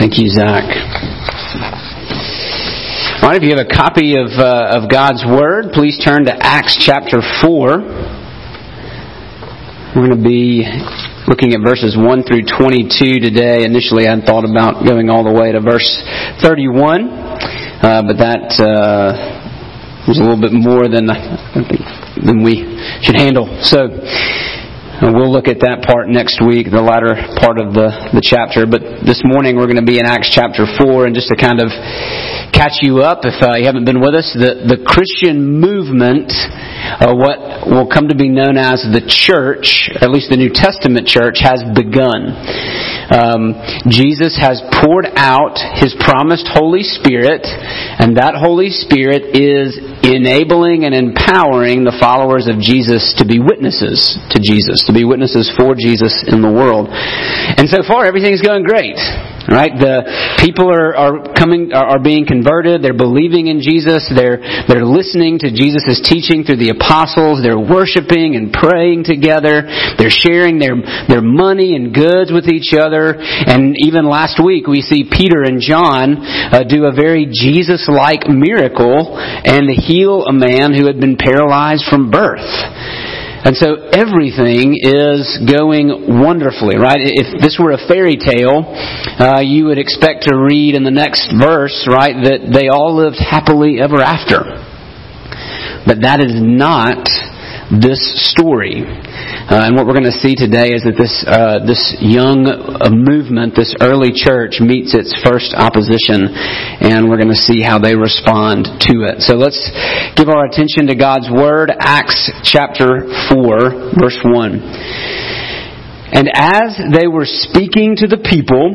Thank you, Zach. All right, if you have a copy of, uh, of God's Word, please turn to Acts chapter 4. We're going to be looking at verses 1 through 22 today. Initially, I had thought about going all the way to verse 31, uh, but that uh, was a little bit more than, than we should handle. So, and we'll look at that part next week, the latter part of the, the chapter. But this morning we're going to be in Acts chapter 4, and just to kind of catch you up if uh, you haven't been with us, the, the Christian movement, uh, what will come to be known as the church, at least the New Testament church, has begun. Um, Jesus has poured out His promised Holy Spirit, and that Holy Spirit is enabling and empowering the followers of Jesus to be witnesses to Jesus, to be witnesses for Jesus in the world. And so far, everything's going great. Right? The people are, are coming, are, are being converted. They're believing in Jesus. They're, they're listening to Jesus' teaching through the apostles. They're worshiping and praying together. They're sharing their, their money and goods with each other. And even last week, we see Peter and John uh, do a very Jesus-like miracle and heal a man who had been paralyzed from birth. And so everything is going wonderfully, right? If this were a fairy tale, uh, you would expect to read in the next verse, right, that they all lived happily ever after. But that is not this story. Uh, and what we're going to see today is that this uh, this young uh, movement, this early church, meets its first opposition, and we're going to see how they respond to it. So let's give our attention to God's word, Acts chapter four, verse one. And as they were speaking to the people,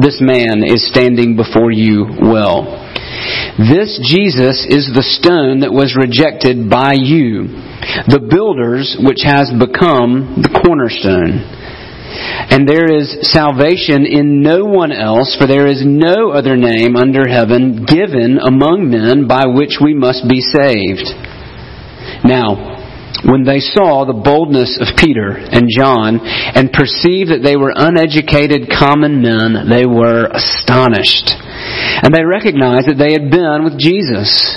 this man is standing before you well. This Jesus is the stone that was rejected by you, the builders, which has become the cornerstone. And there is salvation in no one else, for there is no other name under heaven given among men by which we must be saved. Now, when they saw the boldness of Peter and John and perceived that they were uneducated common men, they were astonished. And they recognized that they had been with Jesus.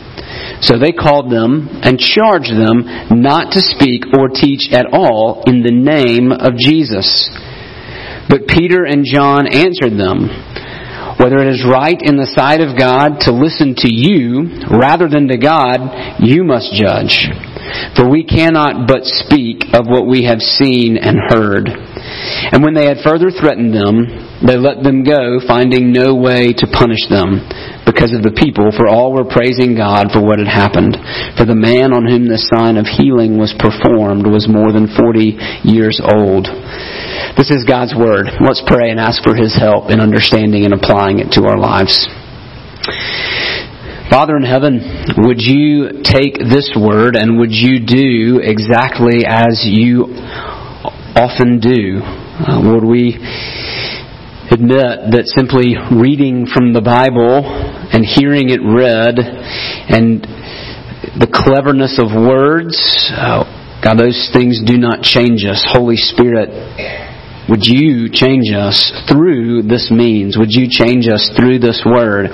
So they called them and charged them not to speak or teach at all in the name of Jesus. But Peter and John answered them, Whether it is right in the sight of God to listen to you rather than to God, you must judge. For we cannot but speak of what we have seen and heard. And when they had further threatened them, they let them go, finding no way to punish them because of the people, for all were praising God for what had happened. For the man on whom the sign of healing was performed was more than 40 years old. This is God's Word. Let's pray and ask for His help in understanding and applying it to our lives. Father in heaven, would you take this word and would you do exactly as you often do? Uh, Lord, we admit that simply reading from the Bible and hearing it read and the cleverness of words, uh, God, those things do not change us. Holy Spirit, would you change us through this means? Would you change us through this word?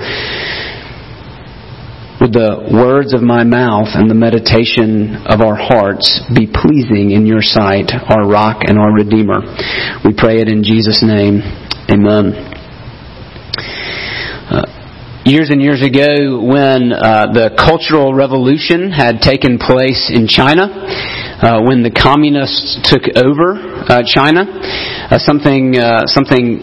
Would the words of my mouth and the meditation of our hearts be pleasing in your sight, our rock and our redeemer? We pray it in Jesus' name. Amen. Uh, years and years ago, when uh, the Cultural Revolution had taken place in China, uh, when the communists took over uh, China, uh, something something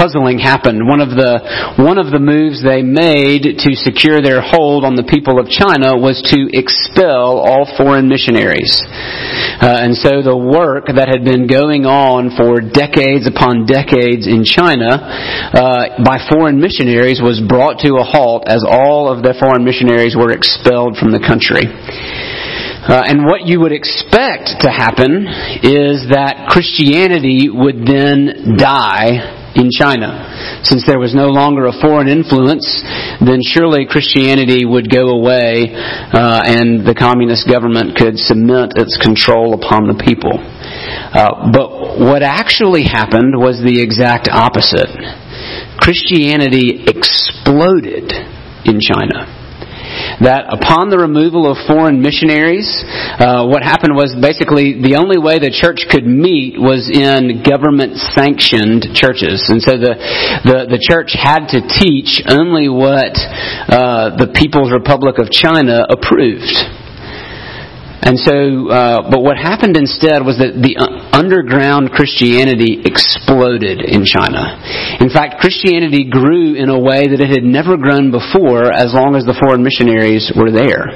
puzzling happened. One of the one of the moves they made to secure their hold on the people of China was to expel all foreign missionaries. Uh, and so the work that had been going on for decades upon decades in China uh, by foreign missionaries was brought to a halt as all of the foreign missionaries were expelled from the country. Uh, and what you would expect to happen is that Christianity would then die in China. Since there was no longer a foreign influence, then surely Christianity would go away uh, and the communist government could cement its control upon the people. Uh, but what actually happened was the exact opposite. Christianity exploded in China that upon the removal of foreign missionaries, uh, what happened was basically the only way the church could meet was in government sanctioned churches. And so the, the, the church had to teach only what uh, the People's Republic of China approved. And so, uh, but what happened instead was that the underground Christianity exploded in China. In fact, Christianity grew in a way that it had never grown before as long as the foreign missionaries were there.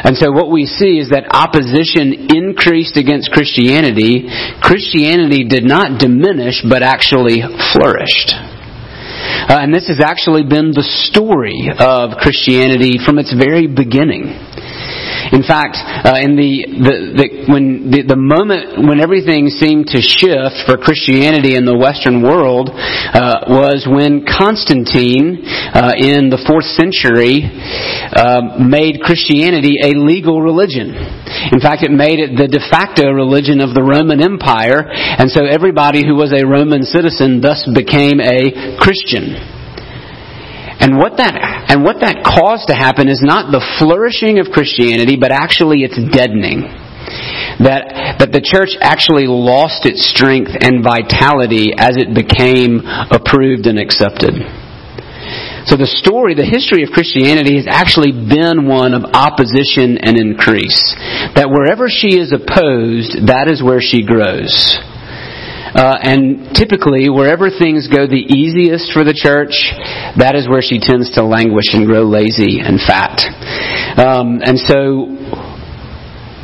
And so what we see is that opposition increased against Christianity. Christianity did not diminish, but actually flourished. Uh, and this has actually been the story of Christianity from its very beginning. In fact, uh, in the, the, the when the, the moment when everything seemed to shift for Christianity in the Western world uh, was when Constantine, uh, in the fourth century, uh, made Christianity a legal religion. In fact, it made it the de facto religion of the Roman Empire, and so everybody who was a Roman citizen thus became a Christian. And what that and what that caused to happen is not the flourishing of Christianity, but actually its deadening. That that the church actually lost its strength and vitality as it became approved and accepted. So the story, the history of Christianity has actually been one of opposition and increase. That wherever she is opposed, that is where she grows. Uh, and typically, wherever things go the easiest for the church, that is where she tends to languish and grow lazy and fat. Um, and so,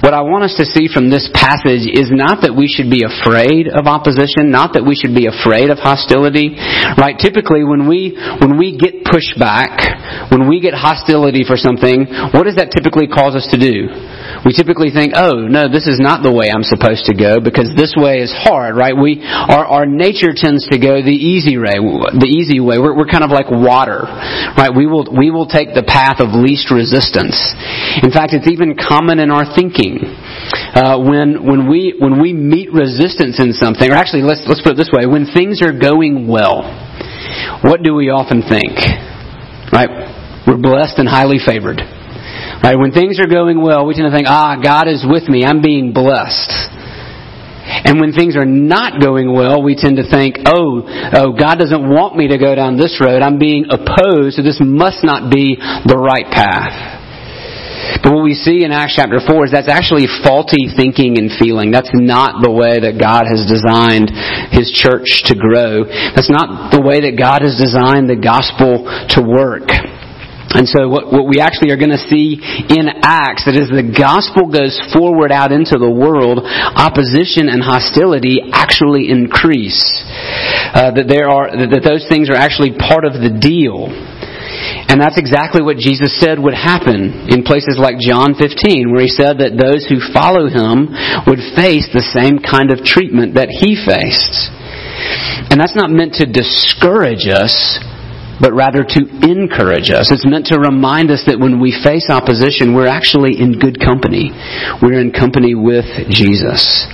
what I want us to see from this passage is not that we should be afraid of opposition, not that we should be afraid of hostility. Right? Typically, when we when we get pushback, when we get hostility for something, what does that typically cause us to do? We typically think, oh, no, this is not the way I'm supposed to go because this way is hard, right? We, our, our nature tends to go the easy way, the easy way. We're, we're kind of like water, right? We will, we will take the path of least resistance. In fact, it's even common in our thinking. Uh, when, when we, when we meet resistance in something, or actually, let's, let's put it this way, when things are going well, what do we often think? Right? We're blessed and highly favored. Right? When things are going well, we tend to think, ah, God is with me. I'm being blessed. And when things are not going well, we tend to think, oh, oh, God doesn't want me to go down this road. I'm being opposed, so this must not be the right path. But what we see in Acts chapter 4 is that's actually faulty thinking and feeling. That's not the way that God has designed His church to grow. That's not the way that God has designed the gospel to work. And so what, what we actually are going to see in Acts, that as the gospel goes forward out into the world, opposition and hostility actually increase. Uh, that there are, that those things are actually part of the deal. And that's exactly what Jesus said would happen in places like John 15, where he said that those who follow him would face the same kind of treatment that he faced. And that's not meant to discourage us, but rather to encourage us. It's meant to remind us that when we face opposition, we're actually in good company. We're in company with Jesus.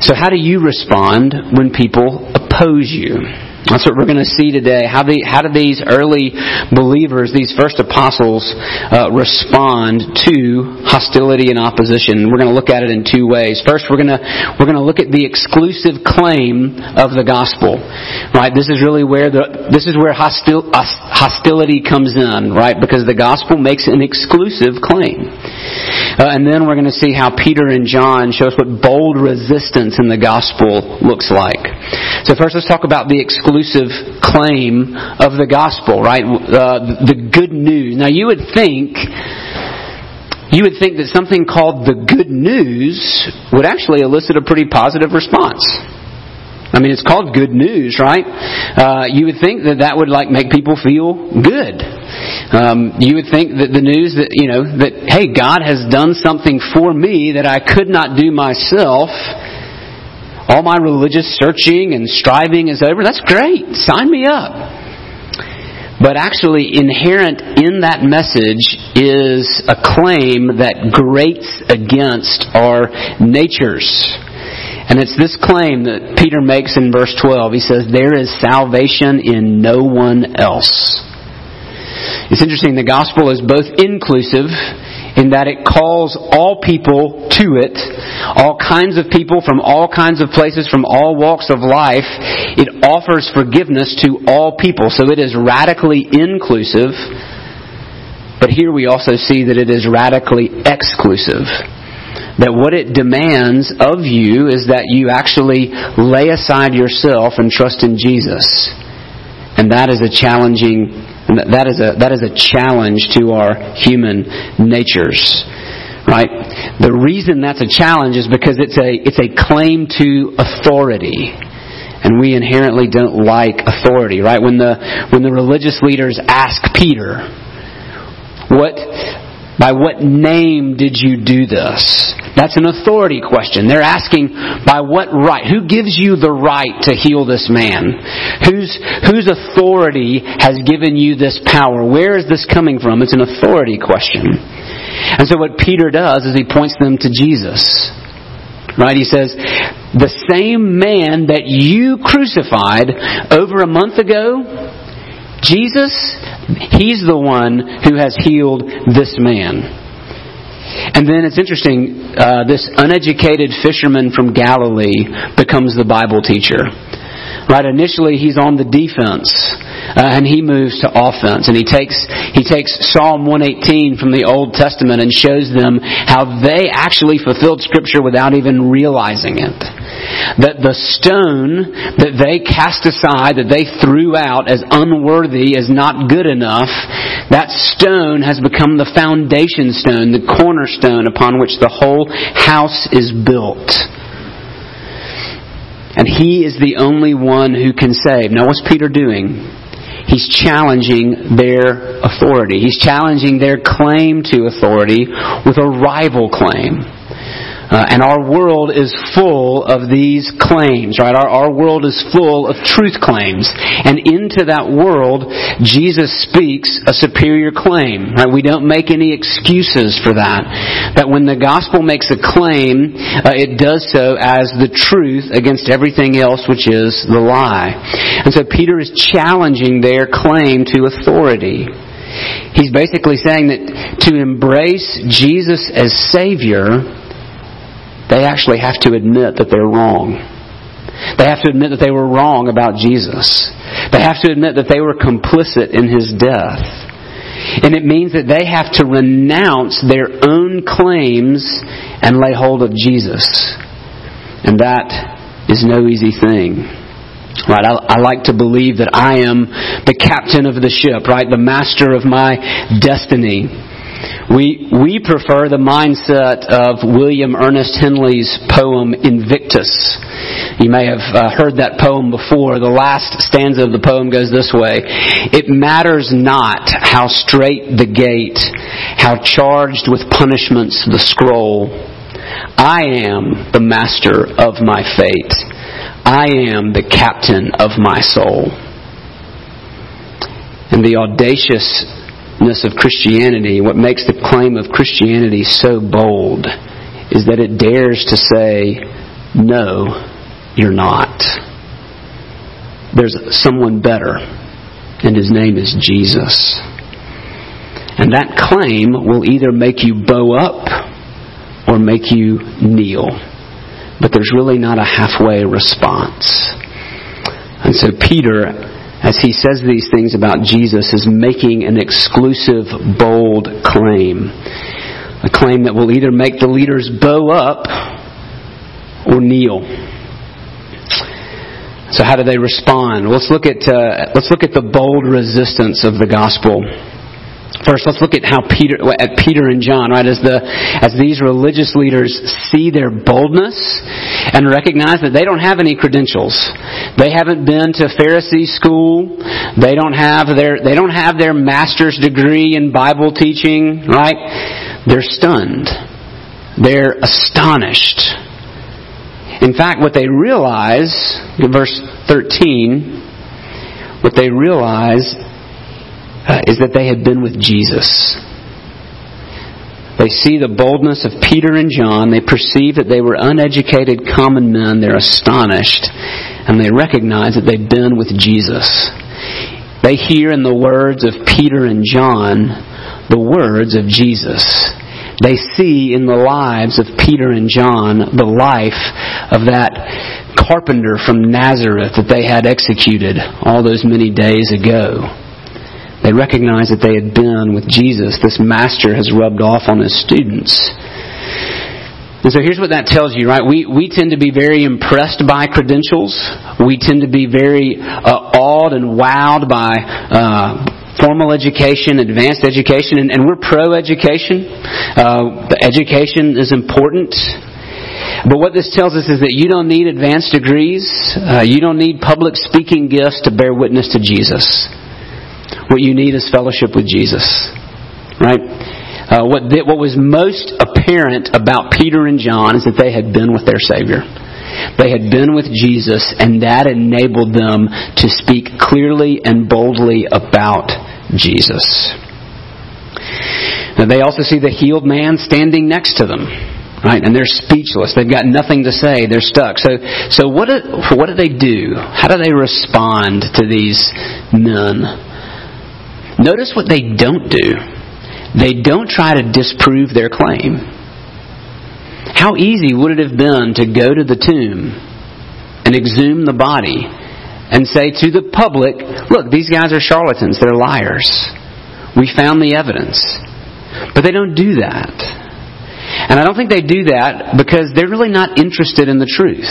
So how do you respond when people oppose you? That's what we're going to see today. How, the, how do these early believers, these first apostles, uh, respond to hostility and opposition? We're going to look at it in two ways. First, we're going to we're going to look at the exclusive claim of the gospel. Right? This is really where the this is where hostil, hostility comes in. Right? Because the gospel makes an exclusive claim. Uh, and then we're going to see how Peter and John show us what bold resistance in the gospel looks like. So first, let's talk about the exclusive exclusive claim of the gospel, right? Uh, the good news. Now, you would think you would think that something called the good news would actually elicit a pretty positive response. I mean, it's called good news, right? Uh, you would think that that would like make people feel good. Um, you would think that the news that you know that hey, God has done something for me that I could not do myself all my religious searching and striving is over. That's great. Sign me up. But actually, inherent in that message is a claim that grates against our natures. And it's this claim that Peter makes in verse 12. He says, There is salvation in no one else. It's interesting, the gospel is both inclusive in that it calls all people to it, all kinds of people from all kinds of places, from all walks of life. It offers forgiveness to all people. So it is radically inclusive, but here we also see that it is radically exclusive that what it demands of you is that you actually lay aside yourself and trust in Jesus. And that is a challenging that is a, that is a challenge to our human natures. Right? The reason that's a challenge is because it's a, it's a claim to authority. And we inherently don't like authority, right? When the, when the religious leaders ask Peter, what, by what name did you do this? That's an authority question. They're asking, by what right? Who gives you the right to heal this man? Whose, whose authority has given you this power? Where is this coming from? It's an authority question. And so what Peter does is he points them to Jesus. Right? He says, the same man that you crucified over a month ago, Jesus, he's the one who has healed this man. And then it's interesting, uh, this uneducated fisherman from Galilee becomes the Bible teacher. Right? Initially, he's on the defense, uh, and he moves to offense, and he takes he takes Psalm 118 from the Old Testament and shows them how they actually fulfilled Scripture without even realizing it. That the stone that they cast aside, that they threw out as unworthy, as not good enough, that stone has become the foundation stone, the cornerstone upon which the whole house is built. And he is the only one who can save. Now, what's Peter doing? He's challenging their authority. He's challenging their claim to authority with a rival claim. Uh, and our world is full of these claims, right? Our, our world is full of truth claims. And into that world, Jesus speaks a superior claim, right? We don't make any excuses for that. That when the gospel makes a claim, uh, it does so as the truth against everything else, which is the lie. And so Peter is challenging their claim to authority. He's basically saying that to embrace Jesus as Savior, they actually have to admit that they're wrong. They have to admit that they were wrong about Jesus. They have to admit that they were complicit in his death. And it means that they have to renounce their own claims and lay hold of Jesus. And that is no easy thing. Right, I, I, like to believe that I am the captain of the ship, right? The master of my destiny. We, we prefer the mindset of William Ernest Henley's poem Invictus. You may have uh, heard that poem before. The last stanza of the poem goes this way. It matters not how strait the gate, how charged with punishments the scroll. I am the master of my fate. I am the captain of my soul. And the audacious of Christianity, what makes the claim of Christianity so bold, is that it dares to say, no, you're not. There's someone better, and his name is Jesus. And that claim will either make you bow up or make you kneel. But there's really not a halfway response. And so Peter as he says these things about Jesus, is making an exclusive, bold claim. A claim that will either make the leaders bow up or kneel. So how do they respond? Let's look at uh, let's look at the bold resistance of the gospel. First, let's look at how Peter, at Peter and John, right? As the, as these religious leaders see their boldness and recognize that they don't have any credentials. They haven't been to Pharisee school. They don't have their, they don't have their master's degree in Bible teaching, right? They're stunned. They're astonished. In fact, what they realize, in verse 13, what they realize Uh, is that they had been with Jesus. They see the boldness of Peter and John. They perceive that they were uneducated common men. They're astonished. And they recognize that they've been with Jesus. They hear in the words of Peter and John the words of Jesus. They see in the lives of Peter and John the life of that carpenter from Nazareth that they had executed all those many days ago. They recognized that they had been with Jesus. This master has rubbed off on his students. And so here's what that tells you, right? We, we tend to be very impressed by credentials. We tend to be very uh, awed and wowed by uh, formal education, advanced education, and, and we're pro education. Uh, education is important. But what this tells us is that you don't need advanced degrees. Uh, you don't need public speaking gifts to bear witness to Jesus. What you need is fellowship with Jesus. Right? Uh, what, th- what was most apparent about Peter and John is that they had been with their Savior. They had been with Jesus, and that enabled them to speak clearly and boldly about Jesus. Now, they also see the healed man standing next to them, right? And they're speechless. They've got nothing to say. They're stuck. So, so what do, what do they do? How do they respond to these men? Notice what they don't do. They don't try to disprove their claim. How easy would it have been to go to the tomb and exhume the body and say to the public, look, these guys are charlatans, they're liars. We found the evidence. But they don't do that. And I don't think they do that because they're really not interested in the truth.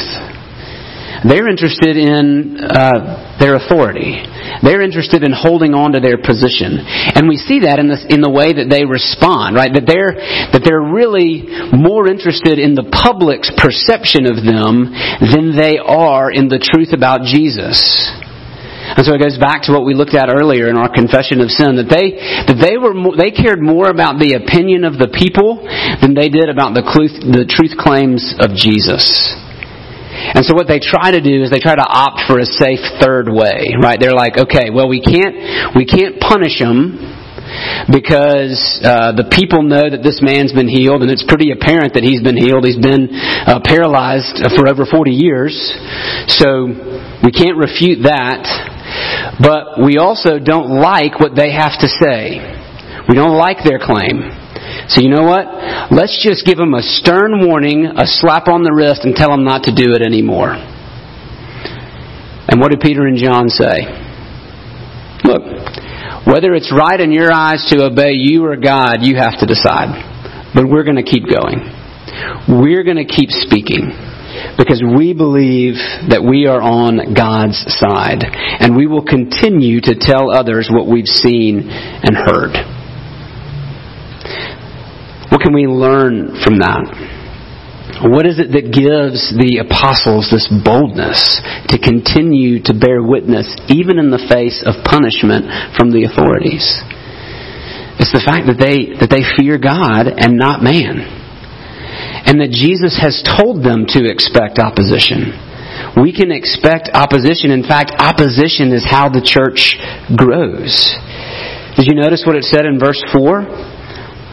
They're interested in uh, their authority. They're interested in holding on to their position. And we see that in the, in the way that they respond, right? That they're, that they're really more interested in the public's perception of them than they are in the truth about Jesus. And so it goes back to what we looked at earlier in our confession of sin that they that they were more, they cared more about the opinion of the people than they did about the truth, the truth claims of Jesus. And so what they try to do is they try to opt for a safe third way, right? They're like, okay, well we can't we can't punish him because uh, the people know that this man's been healed, and it's pretty apparent that he's been healed. He's been uh, paralyzed for over 40 years, so we can't refute that. But we also don't like what they have to say. We don't like their claim. So you know what? Let's just give them a stern warning, a slap on the wrist, and tell them not to do it anymore. And what did Peter and John say? Look, Whether it's right in your eyes to obey you or God, you have to decide. But we're going to keep going. We're going to keep speaking because we believe that we are on God's side and we will continue to tell others what we've seen and heard. What can we learn from that? What is it that gives the apostles this boldness to continue to bear witness even in the face of punishment from the authorities? It's the fact that they, that they fear God and not man. And that Jesus has told them to expect opposition. We can expect opposition. In fact, opposition is how the church grows. Did you notice what it said in verse 4?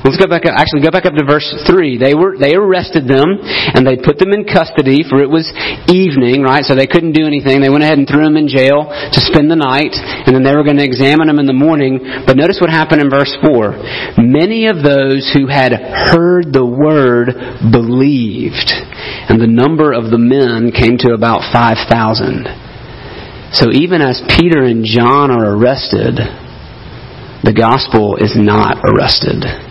Let's go back up, actually go back up to verse 3. They were, they arrested them and they put them in custody for it was evening, right? So they couldn't do anything. They went ahead and threw them in jail to spend the night and then they were going to examine them in the morning. But notice what happened in verse 4. Many of those who had heard the word believed and the number of the men came to about 5,000. So even as Peter and John are arrested, the gospel is not arrested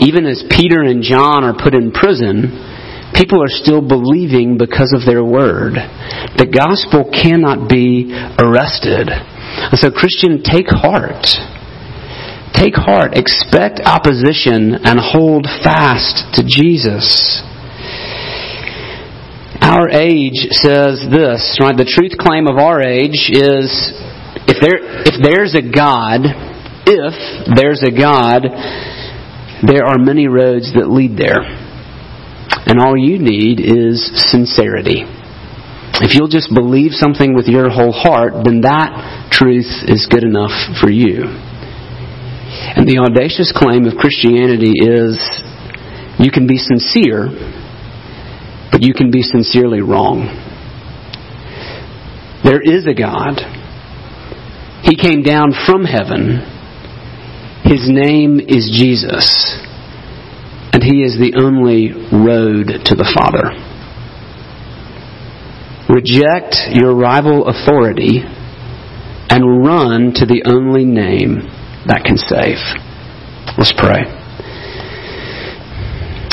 even as Peter and John are put in prison, people are still believing because of their word. The gospel cannot be arrested. And so, Christian, take heart. Take heart. Expect opposition and hold fast to Jesus. Our age says this, right? The truth claim of our age is if there if there's a God, if there's a God, there are many roads that lead there. And all you need is sincerity. If you'll just believe something with your whole heart, then that truth is good enough for you. And the audacious claim of Christianity is you can be sincere, but you can be sincerely wrong. There is a God. He came down from heaven his name is Jesus, and He is the only road to the Father. Reject your rival authority and run to the only name that can save. Let's pray.